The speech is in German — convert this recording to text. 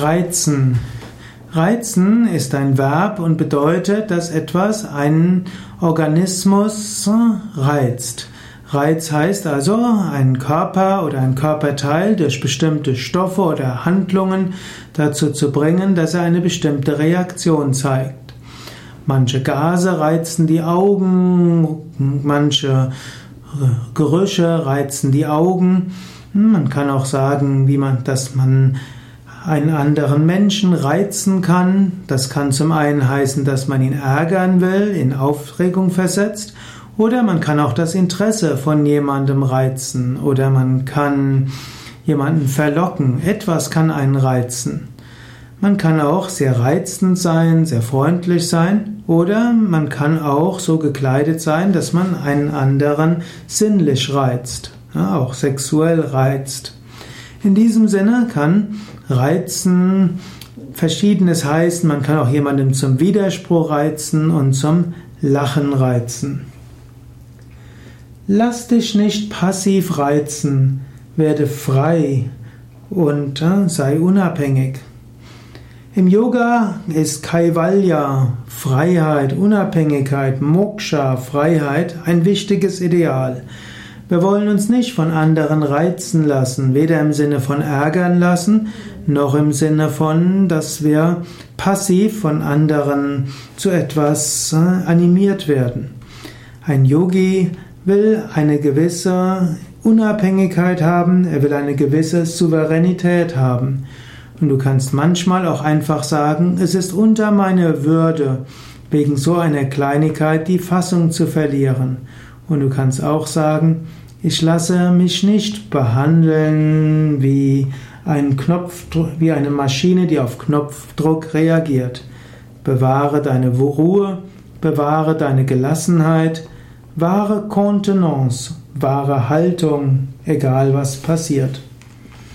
Reizen. Reizen ist ein Verb und bedeutet, dass etwas einen Organismus reizt. Reiz heißt also, einen Körper oder ein Körperteil durch bestimmte Stoffe oder Handlungen dazu zu bringen, dass er eine bestimmte Reaktion zeigt. Manche Gase reizen die Augen, manche Gerüche reizen die Augen. Man kann auch sagen, wie man, dass man einen anderen Menschen reizen kann. Das kann zum einen heißen, dass man ihn ärgern will, in Aufregung versetzt, oder man kann auch das Interesse von jemandem reizen, oder man kann jemanden verlocken. Etwas kann einen reizen. Man kann auch sehr reizend sein, sehr freundlich sein, oder man kann auch so gekleidet sein, dass man einen anderen sinnlich reizt, auch sexuell reizt. In diesem Sinne kann Reizen verschiedenes heißen. Man kann auch jemanden zum Widerspruch reizen und zum Lachen reizen. Lass dich nicht passiv reizen, werde frei und äh, sei unabhängig. Im Yoga ist Kaivalya, Freiheit, Unabhängigkeit, Moksha, Freiheit ein wichtiges Ideal. Wir wollen uns nicht von anderen reizen lassen, weder im Sinne von ärgern lassen, noch im Sinne von, dass wir passiv von anderen zu etwas äh, animiert werden. Ein Yogi will eine gewisse Unabhängigkeit haben, er will eine gewisse Souveränität haben. Und du kannst manchmal auch einfach sagen, es ist unter meine Würde, wegen so einer Kleinigkeit die Fassung zu verlieren. Und du kannst auch sagen, ich lasse mich nicht behandeln wie ein Knopfdruck, wie eine Maschine, die auf Knopfdruck reagiert. Bewahre deine Ruhe, bewahre deine Gelassenheit, wahre Kontenance, wahre Haltung, egal was passiert.